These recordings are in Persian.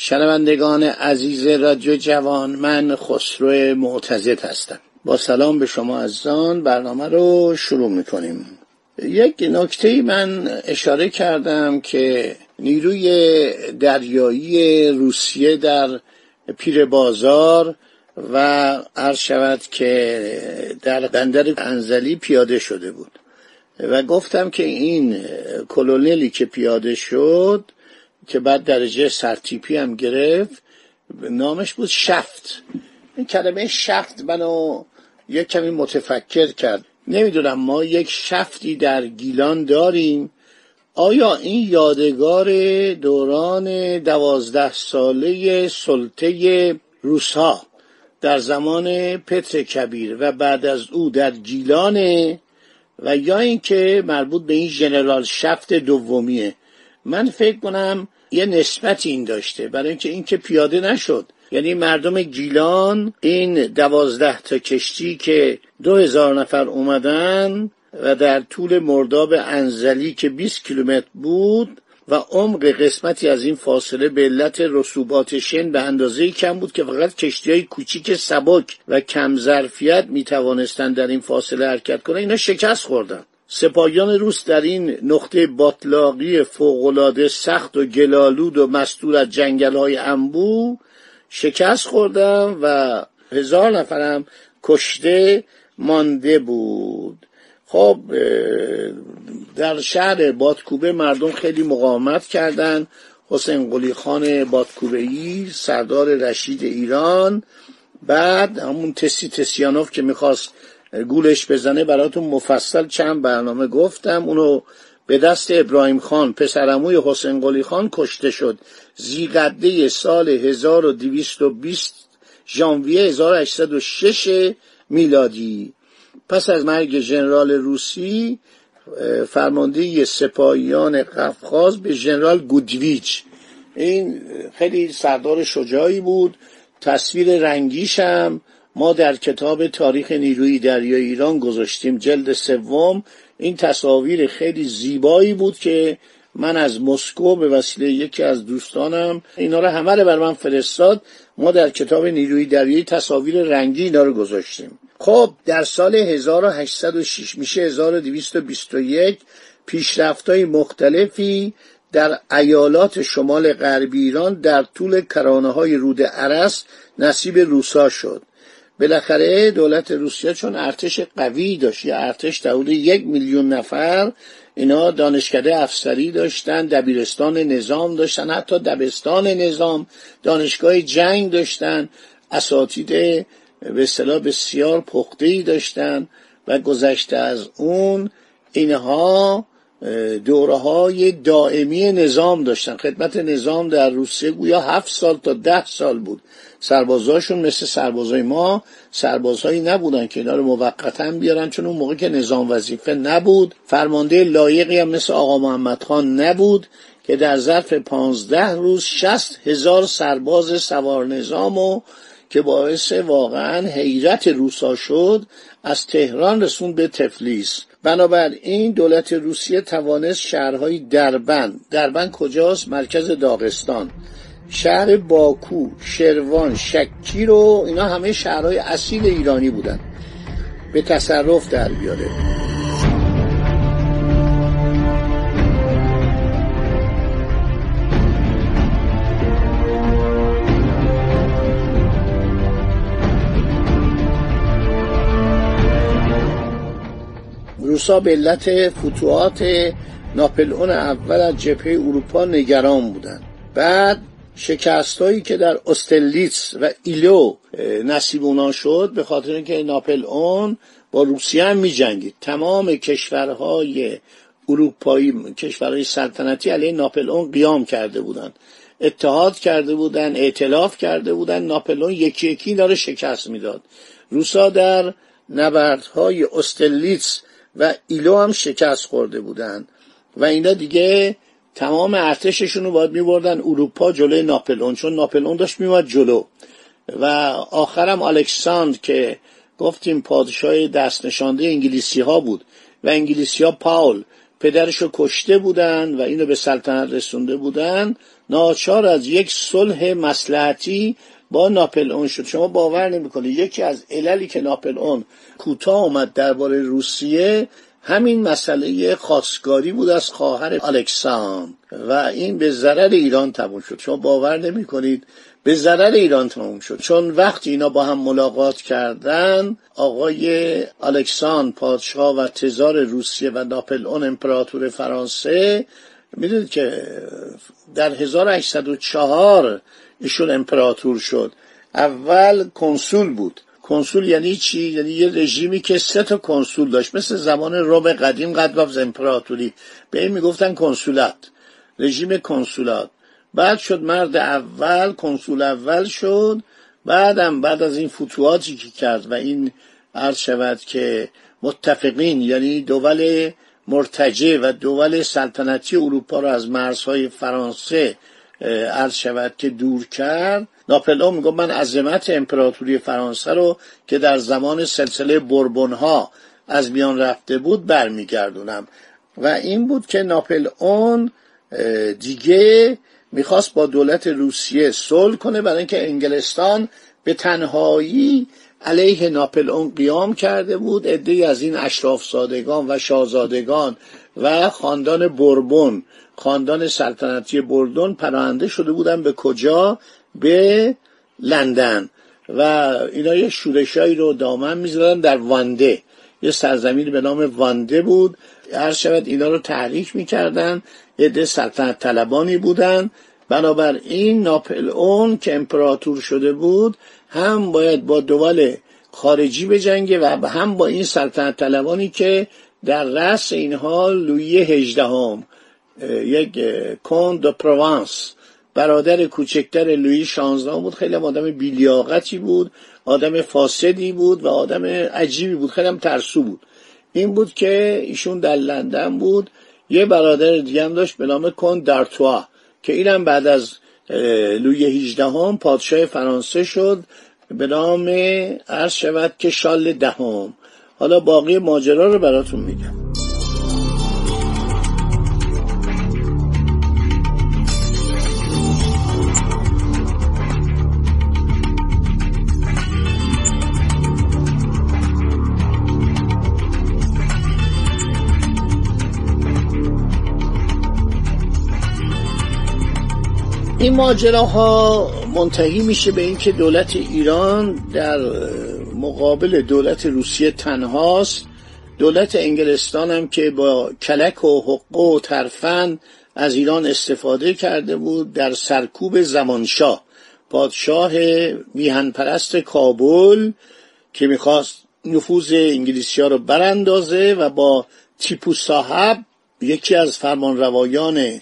شنوندگان عزیز رادیو جوان من خسرو معتزد هستم. با سلام به شما عزیزان برنامه رو شروع می‌کنیم. یک نکته من اشاره کردم که نیروی دریایی روسیه در پیر بازار و عرض شود که در بندر انزلی پیاده شده بود. و گفتم که این کلونلی که پیاده شد که بعد درجه سرتیپی هم گرفت نامش بود شفت. این کلمه شفت منو یک کمی متفکر کرد. نمی‌دونم ما یک شفتی در گیلان داریم. آیا این یادگار دوران دوازده ساله سلطه روسها در زمان پتر کبیر و بعد از او در گیلانه و یا اینکه مربوط به این ژنرال شفت دومیه؟ من فکر کنم یه نسبت این داشته برای اینکه این که پیاده نشد. یعنی مردم گیلان این دوازده تا کشتی که دو هزار نفر اومدن و در طول مرداب انزلی که 20 کیلومتر بود و عمق قسمتی از این فاصله به علت رسوبات شن به اندازه کم بود که فقط کشتی های کوچیک سبک و کم ظرفیت می توانستند در این فاصله حرکت کنند اینا شکست خوردن. سپاهیان روس در این نقطه باطلاقی فوقالعاده سخت و گلالود و مستور از جنگل های انبو شکست خوردن و هزار نفرم کشته مانده بود. خب در شهر بادکوبه مردم خیلی مقاومت کردند حسین قلی خان بادکوبه ای سردار رشید ایران بعد همون تسی تسیانوف که می‌خواست گولش بزنه براتون مفصل چند برنامه گفتم. اونو به دست ابراهیم خان پسرموی حسین قلی خان کشته شد. زیقده سال 1220 ژانویه 1806 میلادی. پس از مرگ ژنرال روسی فرمانده سپاهیان قفقاز به ژنرال گودویچ. این خیلی سردار شجاعی بود. تصویر رنگیشم ما در کتاب تاریخ نیروی دریای ایران گذاشتیم جلد سوم. این تصاویر خیلی زیبایی بود که من از مسکو به وسیله یکی از دوستانم اینا رو همه رو بر من فرستاد. ما در کتاب نیروی دریایی تصاویر رنگی اینا رو گذاشتیم. خب در سال 1806 میشه 1221 پیشرفت‌های مختلفی در ایالات شمال غربی ایران در طول کرانه های رود عرس نصیب روسا شد. بالاخره دولت روسیه چون ارتش قوی داشت یا ارتش در یک میلیون نفر اینا دانشکده افسری داشتن دبیرستان نظام داشتن حتی دبستان نظام دانشگاه جنگ داشتن اساتید به اصطلاح بسیار پخته ای داشتن و گذشته از اون اینها دوره های دائمی نظام داشتن. خدمت نظام در روسیه گویا هفت سال تا ده سال بود. سربازاشون مثل سربازای ما سربازهایی نبودن که اینا رو موقتا بیارن چون اون موقع که نظام وظیفه نبود. فرمانده لایقی هم مثل آقا محمد خان نبود که در ظرف پانزده روز شست هزار سرباز سوار نظام و که باعث واقعا حیرت روسا شد از تهران رسون به تفلیس. بنابراین دولت روسیه توانست شهرهای دربند. دربند کجاست؟ مرکز داغستان. شهر باکو شروان شکی رو اینا همه شهرهای اصیل ایرانی بودن. به تصرف در بیاره. روسا به علت فتوحات ناپلئون اول از جبهه اروپا نگران بودند. بعد شکست هایی که در استلیتس و ایلو نصیب اونا شد به خاطر اینکه ناپل اون با روسیه هم می جنگید تمام کشورهای اروپایی کشورهای سلطنتی علیه ناپل اون قیام کرده بودند. اتحاد کرده بودن ائتلاف کرده بودن ناپلون یکی یکی داره شکست می‌داد. روسا در نبردهای استلیتس و ایلو هم شکست خورده بودن. و اینا دیگه تمام ارتششون رو باید میبردن اروپا جلوی ناپلون چون ناپلون داشت میومد جلو. و آخرم الکساندر که گفتیم پادشاه دست نشانده انگلیسی ها بود. و انگلیسی ها پاول پدرش رو کشته بودن و اینو به سلطنت رسونده بودن. ناچار از یک صلح مسلحتی با ناپل اون شد. شما باور نمی‌کنید یکی از عللی که ناپل اون کوتاه آمد درباره روسیه همین مسئله خواستگاری بود از خواهر الکسان و این به ضرر ایران تموم شد. شما باور نمی کنید به ضرر ایران تموم شد. چون وقتی اینا با هم ملاقات کردن آقای الکسان پادشاه و تزار روسیه و ناپل اون امپراتور فرانسه می‌دونید که در 1804 ایشون امپراتور شد. اول کنسول بود. کنسول یعنی چی؟ یعنی یه رژیمی که سه تا کنسول داشت. مثل زمان روم قدیم قبل از امپراتوری. به این می‌گفتن کنسولات. رژیم کنسولات. بعد شد مرد اول کنسول اول شد. بعدم بعد از این فتوحاتی که کرد و این عرض شود که متفقین یعنی دول مرتجع و دول سلطنتی اروپا را از مرزهای فرانسه عرض شود که دور کرد. ناپلئون میگه من عظمت امپراتوری فرانسه رو که در زمان سلسله بربون ها از میان رفته بود برمیگردونم. و این بود که ناپلئون دیگه می‌خواست با دولت روسیه صلح کنه برای اینکه انگلستان به تنهایی علیه ناپلئون قیام کرده بود عده از این اشراف زادگان و شاهزادگان و خاندان بربون خاندان سلطنتی بردون پناهنده شده بودن به کجا؟ به لندن. و اینا یه شورشایی رو دامن می‌زدن در وانده. یه سرزمین به نام وانده بود. هر شود اینا رو تحریک می‌کردن. عده سلطنت طلبانی بودن. بنابراین ناپل اون که امپراتور شده بود هم باید با دول خارجی بجنگه و هم با این سلطنت طلبانی که در رأس اینها لویی هجدهم یک کون دو پروانس. برادر کوچکتر لویی شانزدهم بود خیلی آدم بیلیاقتی بود آدم فاسدی بود و آدم عجیبی بود خیلی هم ترسو بود. این بود که ایشون در لندن بود. یه برادر دیگه هم داشت به نام کن دارتوا که اینم بعد از لوی هیجدهم پادشاه فرانسه شد به نام عرض شود که شال دهم. حالا باقی ماجرا رو براتون میگم. این ماجراها منتهی میشه به اینکه دولت ایران در مقابل دولت روسیه تنهاست. دولت انگلستان هم که با کلک و حقه و ترفن از ایران استفاده کرده بود در سرکوب زمانشاه. پادشاه میهن پرست کابل که می‌خواست نفوذ انگلیسی ها رو براندازه و با تیپو صاحب یکی از فرمانروایان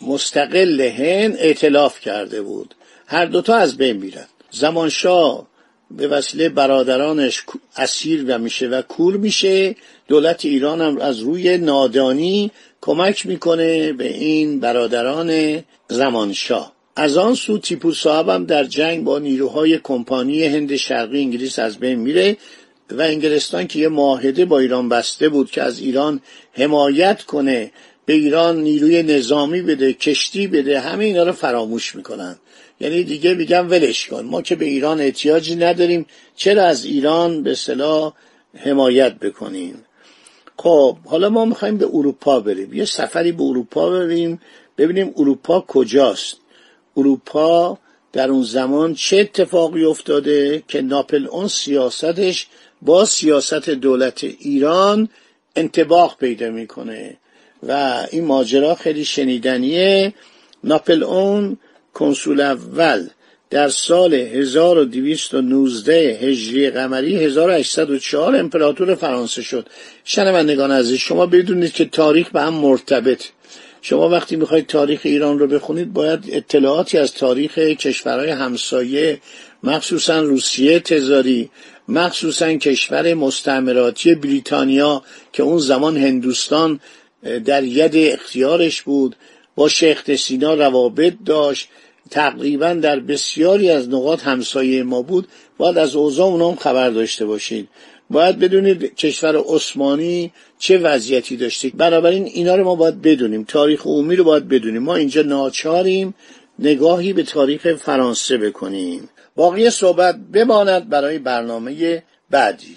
مستقل هند اعتلاف کرده بود. هر دوتا از بین میرن. زمانشاه به وسیله برادرانش اسیر و میشه و کور میشه. دولت ایران هم از روی نادانی کمک می‌کنه به این برادران زمانشاه. از آن سو تیپو صاحب در جنگ با نیروهای کمپانی هند شرقی انگلیس از بین میره و انگلستان که یه معاهده با ایران بسته بود که از ایران حمایت کنه به ایران نیروی نظامی بده کشتی بده همه اینا رو فراموش می‌کنن. یعنی دیگه میگم ولش کن. ما که به ایران احتیاجی نداریم چرا از ایران به صلاح حمایت بکنیم؟ خب حالا ما می‌خوایم به اروپا بریم. یه سفری به اروپا بریم ببینیم اروپا کجاست. اروپا در اون زمان چه اتفاقی افتاده که ناپل اون سیاستش با سیاست دولت ایران انتباق پیدا می‌کنه؟ و این ماجرا خیلی شنیدنیه. ناپل اون کنسول اول در سال 1219 هجری قمری 1804 امپراتور فرانسه شد. شنوندگان عزیز شما بدونید که تاریخ به هم مرتبط شما وقتی می‌خواید تاریخ ایران رو بخونید باید اطلاعاتی از تاریخ کشورهای همسایه مخصوصا روسیه تزاری مخصوصا کشور مستعمراتی بریتانیا که اون زمان هندوستان در ید اختیارش بود. با شیخ سینا روابط داشت. تقریبا در بسیاری از نقاط همسایه ما بود. باید از اوضاع اونام خبر داشته باشید باید بدونید کشور عثمانی چه وضعیتی داشته. بنابراین اینا رو ما باید بدونیم. تاریخ عمومی رو باید بدونیم. ما اینجا ناچاریم نگاهی به تاریخ فرانسه بکنیم. باقی صحبت بماند برای برنامه بعدی.